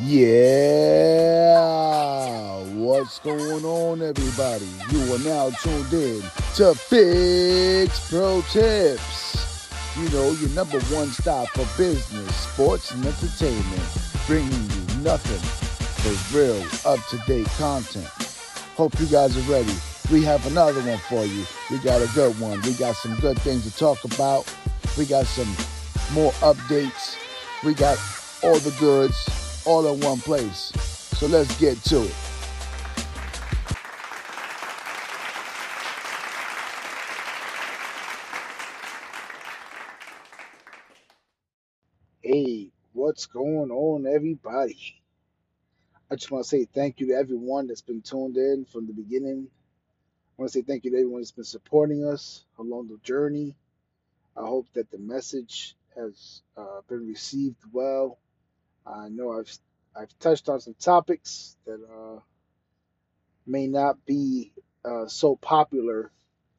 Yeah, what's going on, everybody? You are now tuned in to Figz Pro Tips. You know, your number one stop for business, sports, and entertainment, bringing you nothing but real, up to date content. Hope you guys are ready. We have another one for you. We got a good one. We got some good things to talk about. We got some more updates. We got all the goods all in one place. So let's get to it. Hey, what's going on, everybody? I just want to say thank you to everyone that's been tuned in from the beginning. I want to say thank you to everyone that's been supporting us along the journey. I hope that the message has uh, been received well. I know I've I've touched on some topics that uh, may not be uh, so popular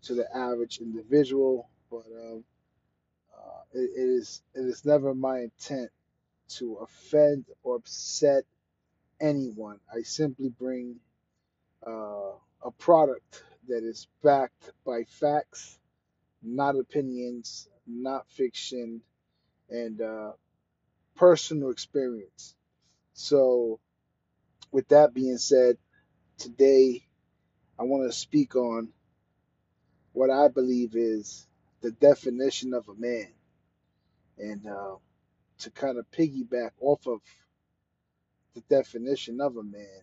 to the average individual, but um, uh, it, it is it is never my intent to offend or upset anyone. I simply bring uh, a product that is backed by facts, not opinions, not fiction, and uh, personal experience. So, with that being said, today I want to speak on what I believe is the definition of a man. And uh, to kind of piggyback off of the definition of a man,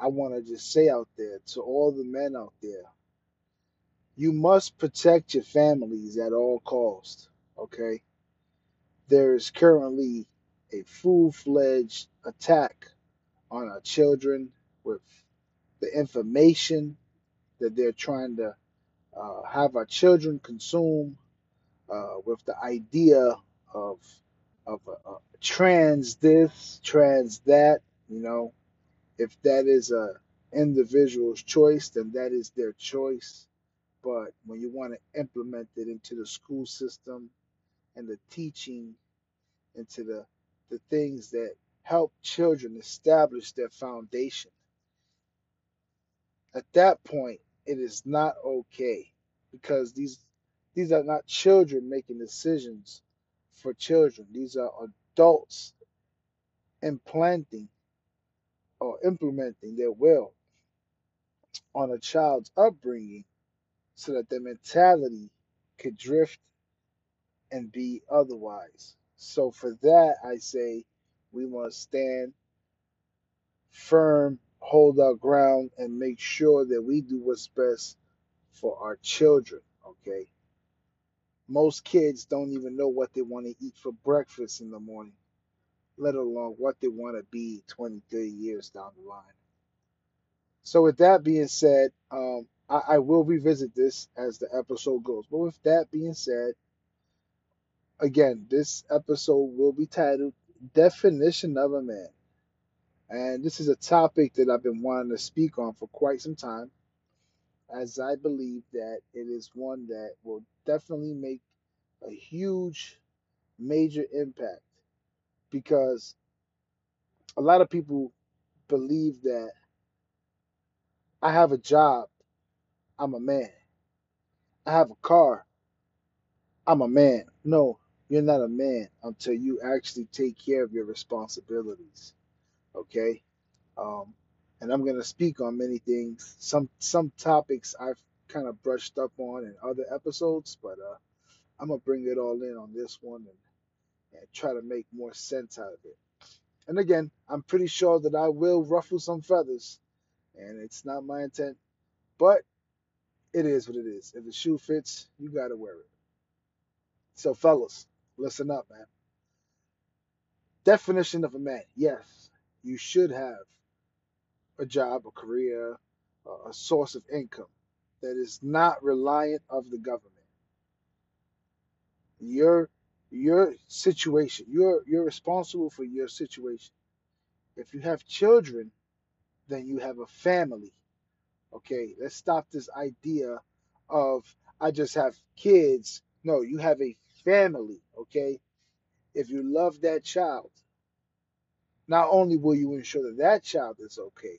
I want to just say out there to all the men out there, you must protect your families at all costs. Okay? There is currently a full-fledged attack on our children with the information that they're trying to uh, have our children consume uh, with the idea of of a, a trans this, trans that. You know, if that is a individual's choice, then that is their choice. But when you want to implement it into the school system and the teaching, into the the things that help children establish their foundation, at that point, it is not okay because these these are not children making decisions for children. These are adults implanting or implementing their will on a child's upbringing so that their mentality could drift and be otherwise. So for that, I say we must stand firm, hold our ground, and make sure that we do what's best for our children. Okay. Most kids don't even know what they want to eat for breakfast in the morning, let alone what they want to be 20, 30 years down the line. So, with that being said, um, I, I will revisit this as the episode goes. But with that being said, again, this episode will be titled Definition of a Man. And this is a topic that I've been wanting to speak on for quite some time, as I believe that it is one that will definitely make a huge, major impact. Because a lot of people believe that I have a job, I'm a man. I have a car, I'm a man. No, you're not a man until you actually take care of your responsibilities. Okay? Um, and I'm going to speak on many things. Some some topics I've kind of brushed up on in other episodes, but uh, I'm gonna bring it all in on this one and, and try to make more sense out of it. And again, I'm pretty sure that I will ruffle some feathers, and it's not my intent, but it is what it is. If the shoe fits, you gotta wear it. So, fellas, listen up, man. Definition of a man: yes, you should have a job, a career, a source of income that is not reliant of the government. Your your situation, you're you're responsible for your situation. If you have children, then you have a family. Okay, let's stop this idea of I just have kids. No, you have a family. Okay, if you love that child, Not only will you ensure that that child is okay,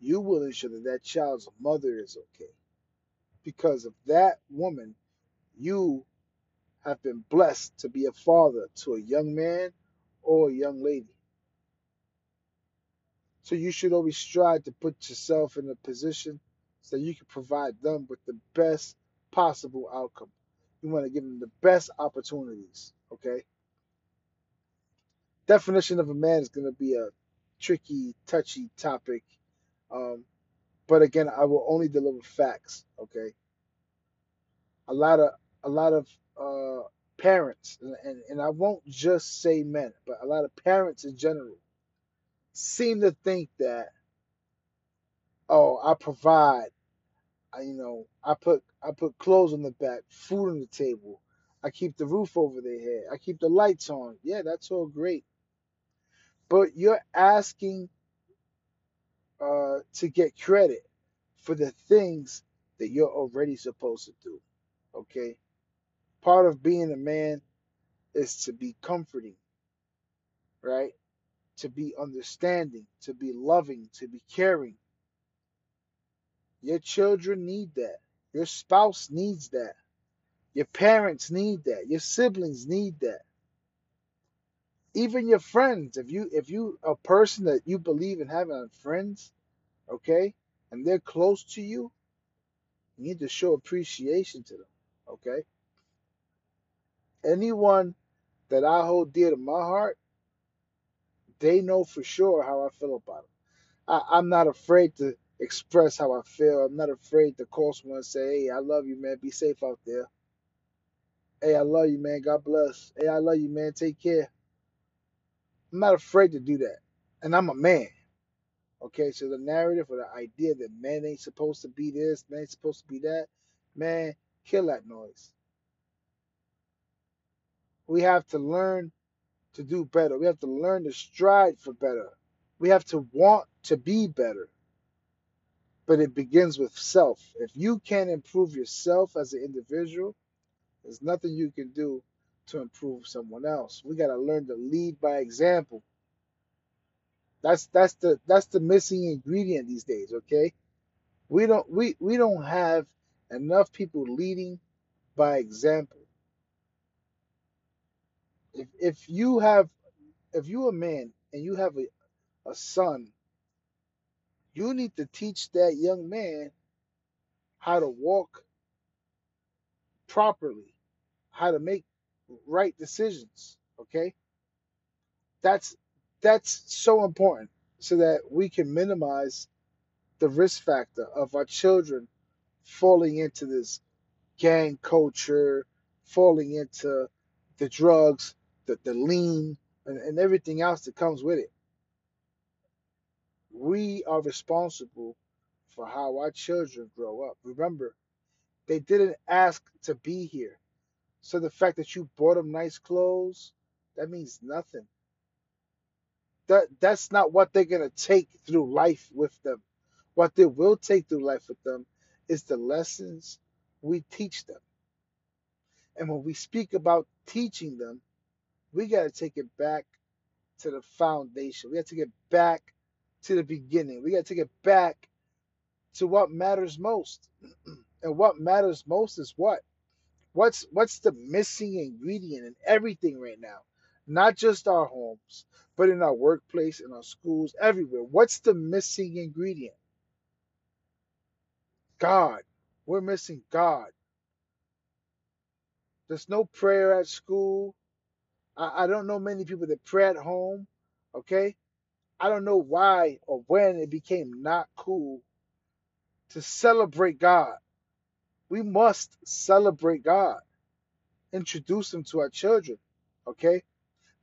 you will ensure that that child's mother is okay. Because of that woman, you have been blessed to be a father to a young man or a young lady. So you should always strive to put yourself in a position so you can provide them with the best possible outcome. You want to give them the best opportunities. Okay. Definition of a man is going to be a tricky, touchy topic. Um, but again, I will only deliver facts. Okay. A lot of a lot of uh, parents, and, and, and I won't just say men, but a lot of parents in general seem to think that oh, I provide, I, you know, I put I put clothes on the back, food on the table, I keep the roof over their head, I keep the lights on. Yeah, that's all great, but you're asking uh, to get credit for the things that you're already supposed to do. Okay, part of being a man is to be comforting, right? To be understanding, to be loving, to be caring Your children need that. Your spouse needs that. Your parents need that. Your siblings need that. Even your friends, if you if you a person that you believe in having friends, okay, and they're close to you, you need to show appreciation to them. Okay? Anyone that I hold dear to my heart, they know for sure how I feel about them. I, I'm not afraid to express how I feel. I'm not afraid to call someone and say, Hey, I love you, man. Be safe out there. Hey, I love you, man. God bless. Hey, I love you, man. Take care. I'm not afraid to do that. And I'm a man. Okay, so the narrative or the idea that man ain't supposed to be this, man ain't supposed to be that, man, kill that noise. We have to learn to do better. We have to learn to strive for better. We have to want to be better. But it begins with self. If you can't improve yourself as an individual, there's nothing you can do to improve someone else. We got to learn to lead by example. That's that's the that's the missing ingredient these days, okay? We don't we we don't have enough people leading by example. If if you have if you're a man and you have a, a son, you need to teach that young man how to walk properly, how to make right decisions, okay? That's that's so important so that we can minimize the risk factor of our children falling into this gang culture, falling into the drugs, the, the lean, and, and everything else that comes with it. We are responsible for how our children grow up. Remember, they didn't ask to be here. So the fact that you bought them nice clothes, that means nothing. That that's not what they're gonna take through life with them. What they will take through life with them is the lessons we teach them. And when we speak about teaching them, we gotta take it back to the foundation. We have to get back to the beginning. We gotta take it back to what matters most. and what matters most is what? What's what's the missing ingredient in everything right now? Not just our homes, but in our workplace, in our schools, everywhere. What's the missing ingredient? God. We're missing God. There's no prayer at school. I, I don't know many people that pray at home. Okay? I don't know why or when it became not cool to celebrate God. We must celebrate God, introduce Him to our children. Okay?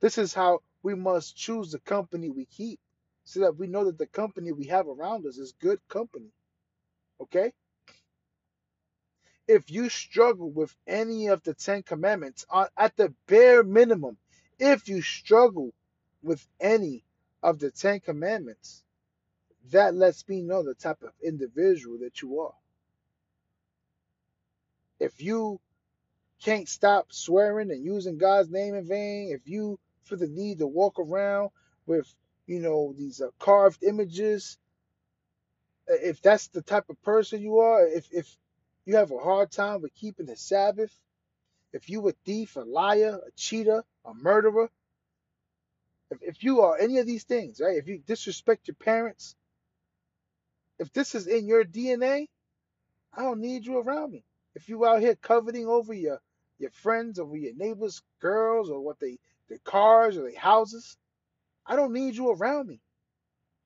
This is how we must choose the company we keep so that we know that the company we have around us is good company. Okay? If you struggle with any of the Ten Commandments, uh, at the bare minimum, if you struggle with any of the Ten Commandments, that lets me know the type of individual that you are. If you can't stop swearing and using God's name in vain, if you feel the need to walk around with you know, these uh, carved images. If that's the type of person you are, if if you have a hard time with keeping the Sabbath, if you a thief, a liar, a cheater, a murderer, if, if you are any of these things, right? If you disrespect your parents, if this is in your DNA, I don't need you around me. If you out here coveting over your your friends, over your neighbors' girls, or what they their cars or their houses, I don't need you around me.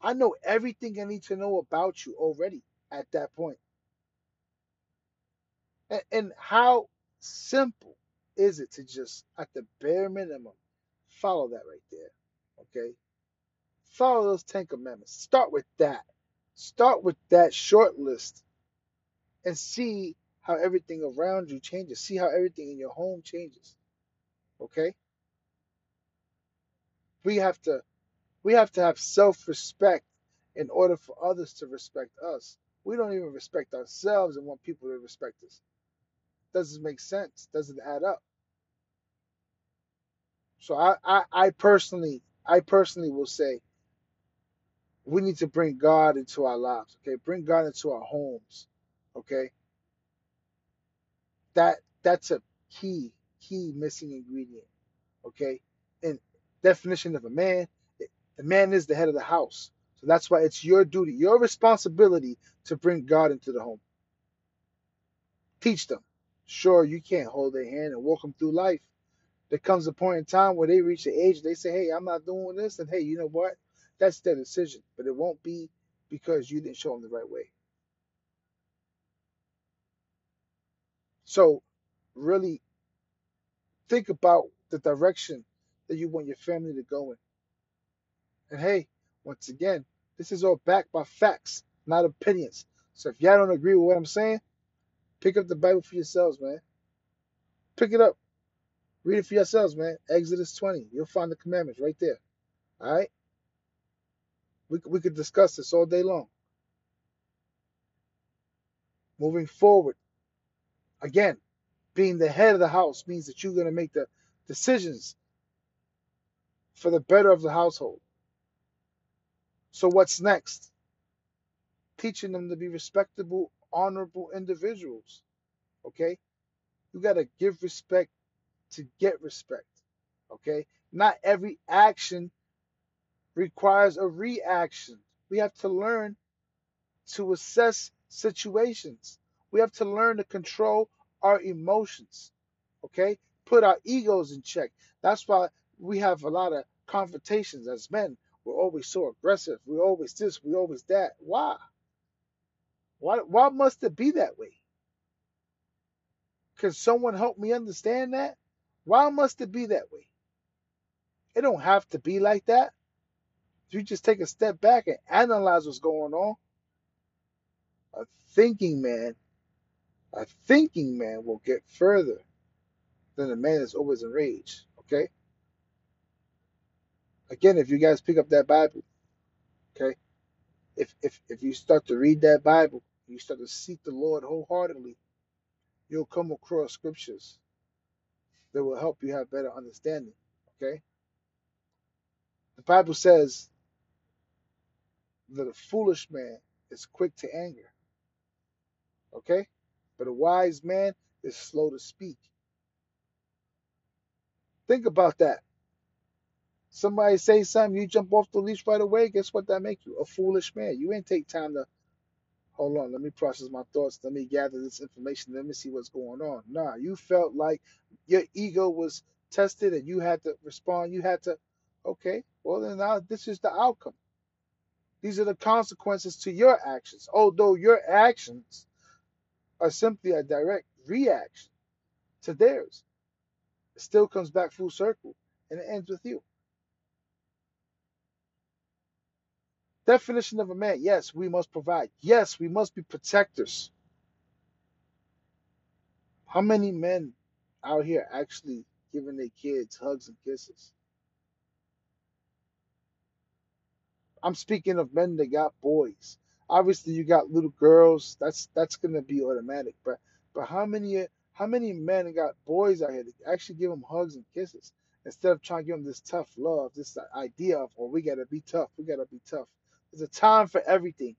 I know everything I need to know about you already at that point. And, and how simple is it to just, at the bare minimum, follow that right there? Okay? Follow those Ten Commandments. Start with that. Start with that short list and see how everything around you changes. See how everything in your home changes. Okay? We have to we have to have self-respect in order for others to respect us. We don't even respect ourselves and want people to respect us. Doesn't make sense. Doesn't add up. So I, I, I personally I personally will say we need to bring God into our lives. Okay, bring God into our homes. Okay, that that's a key key missing ingredient. Okay, and definition of a man, the man is the head of the house. So that's why it's your duty, your responsibility to bring God into the home. Teach them. Sure, you can't hold their hand and walk them through life. There comes a point in time where they reach the age they say, "Hey, I'm not doing this," and hey, you know what? That's their decision, but it won't be because you didn't show them the right way. So, really think about the direction that you want your family to go in. And hey, once again, this is all backed by facts, not opinions. So if y'all don't agree with what I'm saying, pick up the Bible for yourselves, man. Pick it up. Read it for yourselves, man. Exodus 20. You'll find the commandments right there. All right? We, we could discuss this all day long. Moving forward, again, being the head of the house means that you're going to make the decisions for the better of the household. So, what's next? Teaching them to be respectable, honorable individuals. Okay? You got to give respect to get respect. Okay? Not every action requires a reaction. We have to learn to assess situations. We have to learn to control our emotions. Okay? Put our egos in check. That's why we have a lot of confrontations as men. We're always so aggressive. We're always this, we're always that. Why? Why why must it be that way? Can someone help me understand that? Why must it be that way? It don't have to be like that. If you just take a step back and analyze what's going on, a thinking man, a thinking man will get further than a man that's always enraged. Okay? Again, if you guys pick up that Bible, okay, if if if you start to read that Bible, you start to seek the Lord wholeheartedly, you'll come across scriptures that will help you have better understanding. Okay? The Bible says that a foolish man is quick to anger. Okay? But a wise man is slow to speak. Think about that. Somebody say something, you jump off the leash right away. Guess what that make you? A foolish man. You ain't take time to hold on, let me process my thoughts, let me gather this information, let me see what's going on. Nah, you felt like your ego was tested and you had to respond, you had to okay, well then now this is the outcome. These are the consequences to your actions. Although your actions are simply a direct reaction to theirs. It still comes back full circle and it ends with you. Definition of a man yes, we must provide. Yes, we must be protectors. How many men out here actually giving their kids hugs and kisses? I'm speaking of men that got boys. Obviously, you got little girls. That's that's gonna be automatic. But but how many how many men got boys out here that actually give them hugs and kisses? Instead of trying to give them this tough love, this idea of, oh, we gotta be tough, we gotta be tough. There's a time for everything.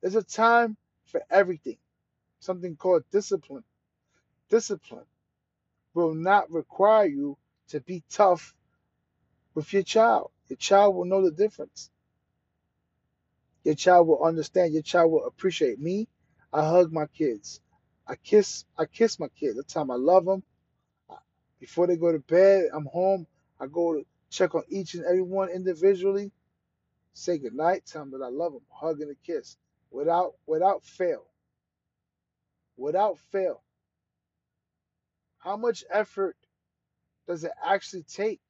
There's a time for everything. Something called discipline. Discipline will not require you to be tough with your child. Your child will know the difference. Your child will understand. Your child will appreciate me. I hug my kids. I kiss. I kiss my kids. That's time I love them. Before they go to bed, I'm home. I go to check on each and every one individually. Say goodnight. Tell them that I love them. Hug and a kiss. Without without fail. Without fail. How much effort does it actually take?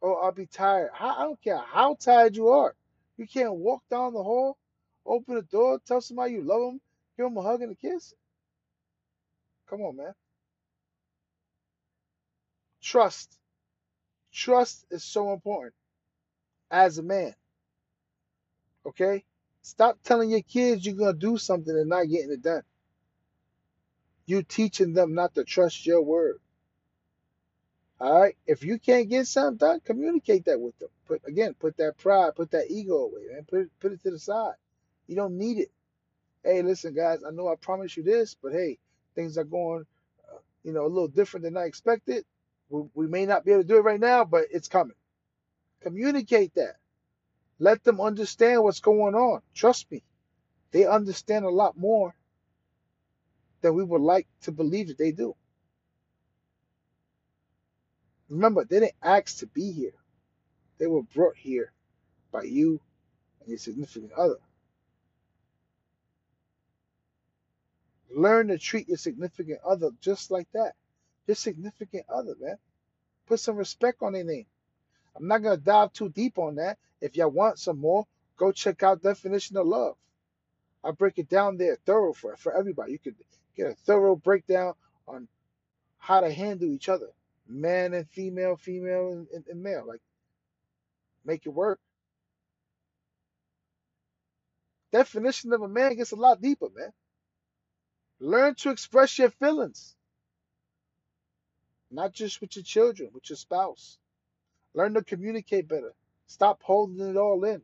Oh, I'll be tired. I don't care how tired you are. You can't walk down the hall, open the door, tell somebody you love them, give them a hug and a kiss. Come on, man. Trust. Trust is so important as a man. Okay? Stop telling your kids you're going to do something and not getting it done. You teaching them not to trust your word. All right. If you can't get something done, communicate that with them. Put again, put that pride, put that ego away, man. Put it, put it to the side. You don't need it. Hey, listen, guys. I know I promised you this, but hey, things are going, uh, you know, a little different than I expected. We, we may not be able to do it right now, but it's coming. Communicate that. Let them understand what's going on. Trust me, they understand a lot more than we would like to believe that they do. Remember, they didn't ask to be here. They were brought here by you and your significant other. Learn to treat your significant other just like that. Your significant other, man. Put some respect on their name. I'm not gonna dive too deep on that. If y'all want some more, go check out definition of love. I break it down there thorough for for everybody. You could get a thorough breakdown on how to handle each other man and female, female and, and, and male. Like, make it work. Definition of a man gets a lot deeper, man. Learn to express your feelings, not just with your children, with your spouse. Learn to communicate better. Stop holding it all in.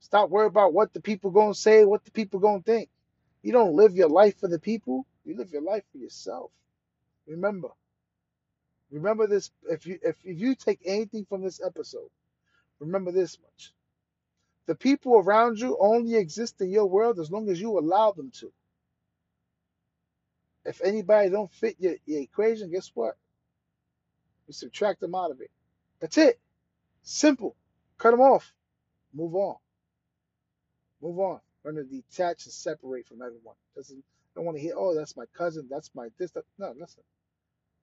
Stop worrying about what the people gonna say, what the people gonna think. You don't live your life for the people. You live your life for yourself. Remember, Remember this if you if, if you take anything from this episode, remember this much. The people around you only exist in your world as long as you allow them to. If anybody don't fit your, your equation, guess what? You subtract them out of it. That's it. Simple. Cut them off. Move on. Move on. Learn to detach and separate from everyone. Doesn't don't want to hear, oh, that's my cousin, that's my this, that. No, listen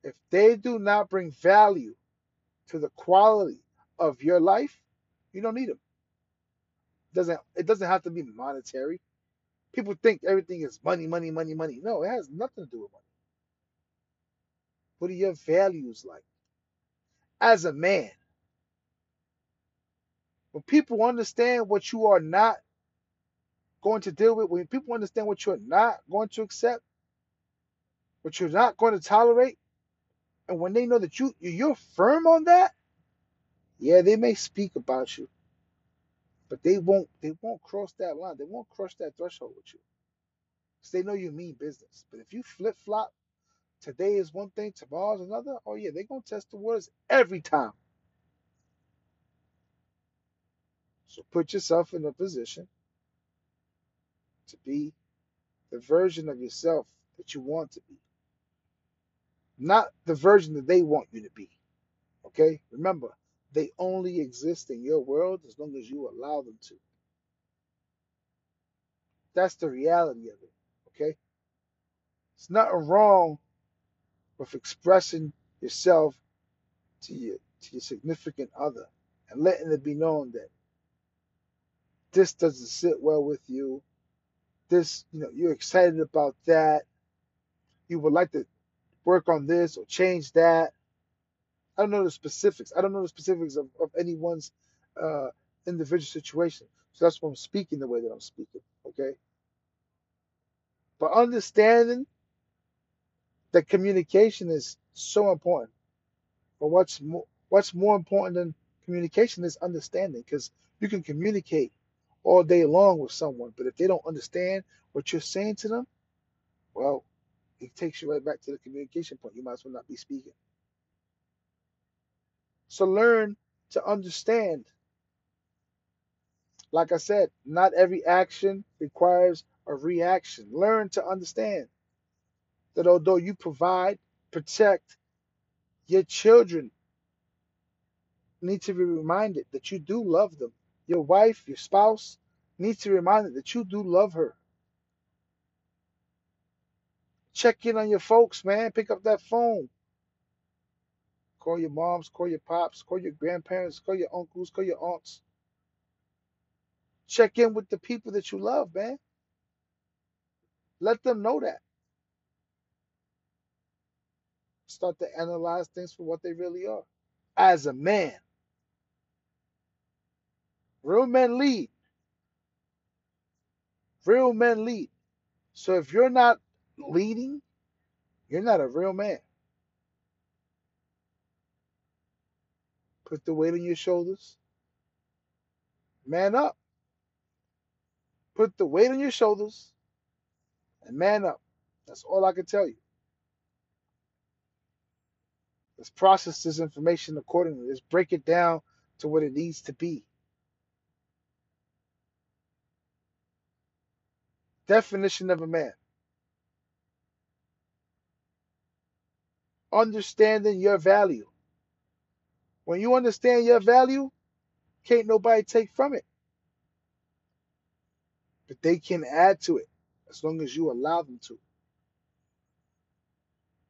if they do not bring value to the quality of your life, you don't need them. It doesn't it doesn't have to be monetary. People think everything is money, money, money, money. No, it has nothing to do with money. What are your values like? As a man, when people understand what you are not going to deal with, when people understand what you're not going to accept, what you're not going to tolerate, and when they know that you you're firm on that, yeah, they may speak about you, but they won't they won't cross that line. They won't cross that threshold with you. Because they know you mean business. But if you flip flop, today is one thing, tomorrow's another, oh yeah, they're gonna test the waters every time. So put yourself in a position to be the version of yourself that you want to be not the version that they want you to be. Okay? Remember, they only exist in your world as long as you allow them to. That's the reality of it. Okay? It's nothing wrong with expressing yourself to your to your significant other and letting it be known that this doesn't sit well with you. This, you know, you're excited about that. You would like to work on this or change that. I don't know the specifics. I don't know the specifics of, of anyone's uh, individual situation. So that's why I'm speaking the way that I'm speaking. Okay. But understanding that communication is so important. But what's more what's more important than communication is understanding because you can communicate all day long with someone, but if they don't understand what you're saying to them, well, it takes you right back to the communication point. You might as well not be speaking. So learn to understand. Like I said, not every action requires a reaction. Learn to understand that although you provide, protect your children, need to be reminded that you do love them. Your wife, your spouse needs to be reminded that you do love her. Check in on your folks, man. Pick up that phone. Call your moms, call your pops, call your grandparents, call your uncles, call your aunts. Check in with the people that you love, man. Let them know that. Start to analyze things for what they really are. As a man, real men lead. Real men lead. So if you're not leading, you're not a real man. Put the weight on your shoulders. Man up. Put the weight on your shoulders and man up. That's all I can tell you. Let's process this information accordingly. Let's break it down to what it needs to be. Definition of a man understanding your value. When you understand your value, can't nobody take from it. But they can add to it as long as you allow them to.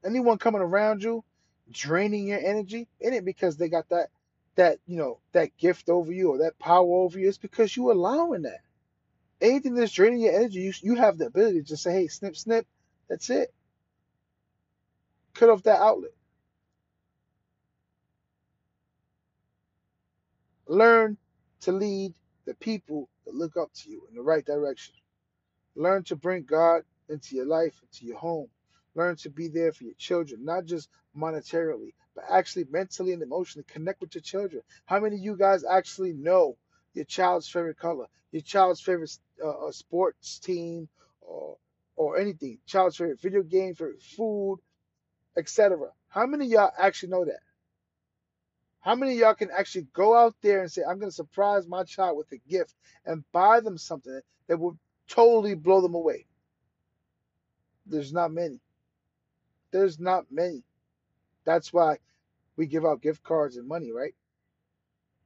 Anyone coming around you draining your energy, in it because they got that that you know that gift over you or that power over you. It's because you allowing that. Anything that's draining your energy, you you have the ability to just say, "Hey, snip, snip." That's it. Cut off that outlet. Learn to lead the people that look up to you in the right direction. Learn to bring God into your life, into your home. Learn to be there for your children, not just monetarily, but actually mentally and emotionally. Connect with your children. How many of you guys actually know your child's favorite color, your child's favorite uh, uh, sports team, or or anything, child's favorite video game, favorite food, etc. How many of y'all actually know that? How many of y'all can actually go out there and say, I'm going to surprise my child with a gift and buy them something that will totally blow them away? There's not many. There's not many. That's why we give out gift cards and money, right?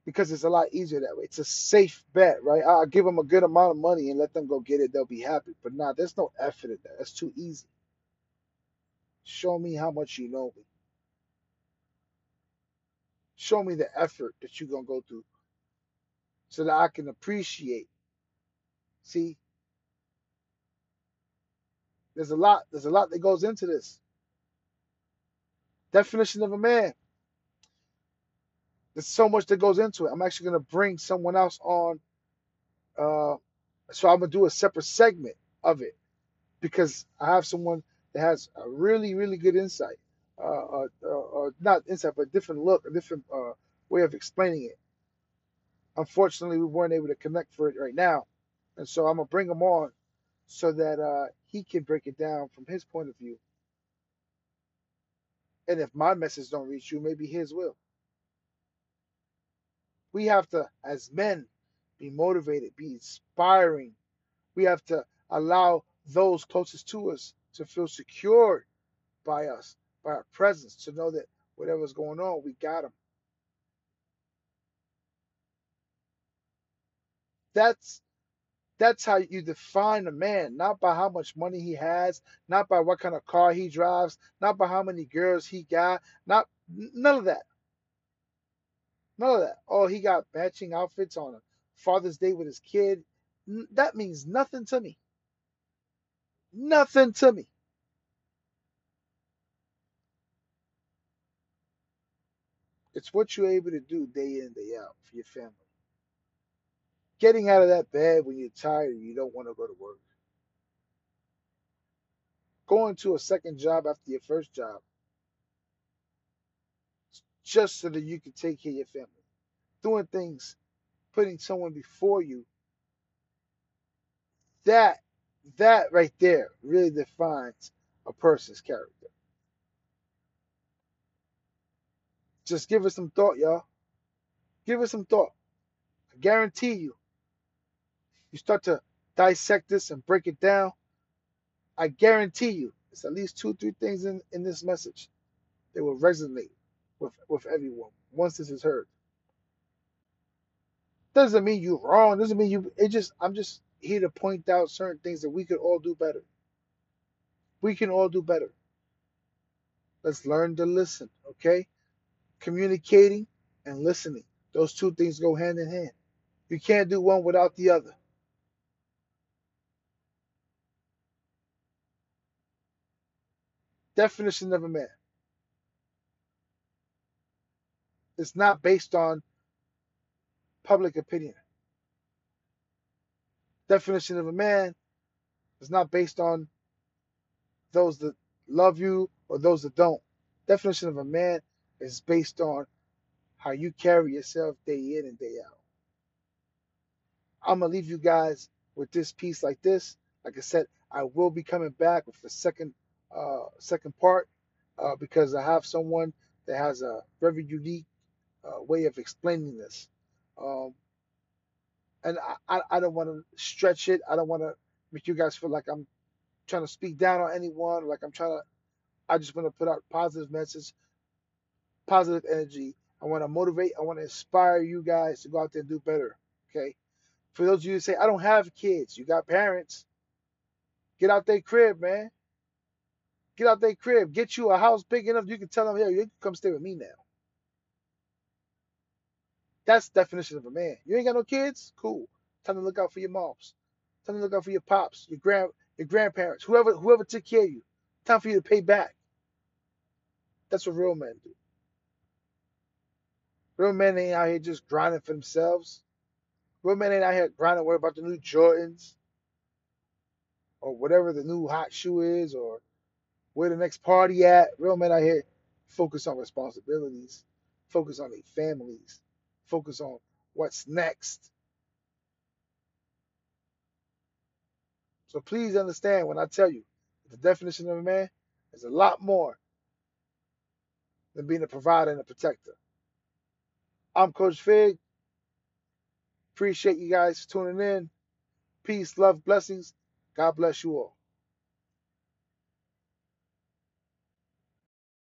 Because it's a lot easier that way. It's a safe bet, right? I'll give them a good amount of money and let them go get it. They'll be happy. But nah, there's no effort in that. That's too easy. Show me how much you know me. Show me the effort that you're going to go through so that I can appreciate. See, there's a lot, there's a lot that goes into this. Definition of a man. There's so much that goes into it. I'm actually going to bring someone else on. Uh, so I'm going to do a separate segment of it because I have someone that has a really, really good insight. Uh, uh, uh, uh not insight, but a different look, a different uh, way of explaining it. Unfortunately, we weren't able to connect for it right now. And so I'm going to bring him on so that uh, he can break it down from his point of view. And if my message don't reach you, maybe his will. We have to, as men, be motivated, be inspiring. We have to allow those closest to us to feel secured by us, by our presence, to know that whatever's going on, we got them. That's that's how you define a man, not by how much money he has, not by what kind of car he drives, not by how many girls he got, not none of that. None of that. Oh, he got matching outfits on a Father's Day with his kid. That means nothing to me. Nothing to me. It's what you're able to do day in, day out for your family. Getting out of that bed when you're tired and you don't want to go to work. Going to a second job after your first job. just so that you can take care of your family. Doing things, putting someone before you, that that right there really defines a person's character. Just give it some thought, y'all. Give it some thought. I guarantee you, you start to dissect this and break it down. I guarantee you, it's at least two, three things in, in this message that will resonate with, with everyone once this is heard. Doesn't mean you're wrong. Doesn't mean you. It just I'm just here to point out certain things that we could all do better. We can all do better. Let's learn to listen, okay? Communicating and listening. Those two things go hand in hand. You can't do one without the other. Definition of a man. It's not based on public opinion. Definition of a man is not based on those that love you or those that don't. Definition of a man is based on how you carry yourself day in and day out. I'm gonna leave you guys with this piece like this. Like I said, I will be coming back with the second uh, second part uh, because I have someone that has a very unique uh, way of explaining this. Um, and I, I, don't want to stretch it. I don't want to make you guys feel like I'm trying to speak down on anyone. Like I'm trying to. I just want to put out positive message, positive energy. I want to motivate. I want to inspire you guys to go out there and do better. Okay. For those of you who say I don't have kids, you got parents. Get out their crib, man. Get out their crib. Get you a house big enough you can tell them, hey, you can come stay with me now. That's definition of a man. You ain't got no kids? Cool. Time to look out for your moms. Time to look out for your pops, your grand your grandparents, whoever whoever took care of you. Time for you to pay back. That's what real men do. Real men ain't out here just grinding for themselves. Real men ain't out here grinding worry about the new Jordans or whatever the new hot shoe is or where the next party at. Real men out here focus on responsibilities, focus on their families, focus on what's next. So please understand when I tell you the definition of a man is a lot more than being a provider and a protector. I'm Coach Fig. Appreciate you guys tuning in. Peace, love, blessings. God bless you all.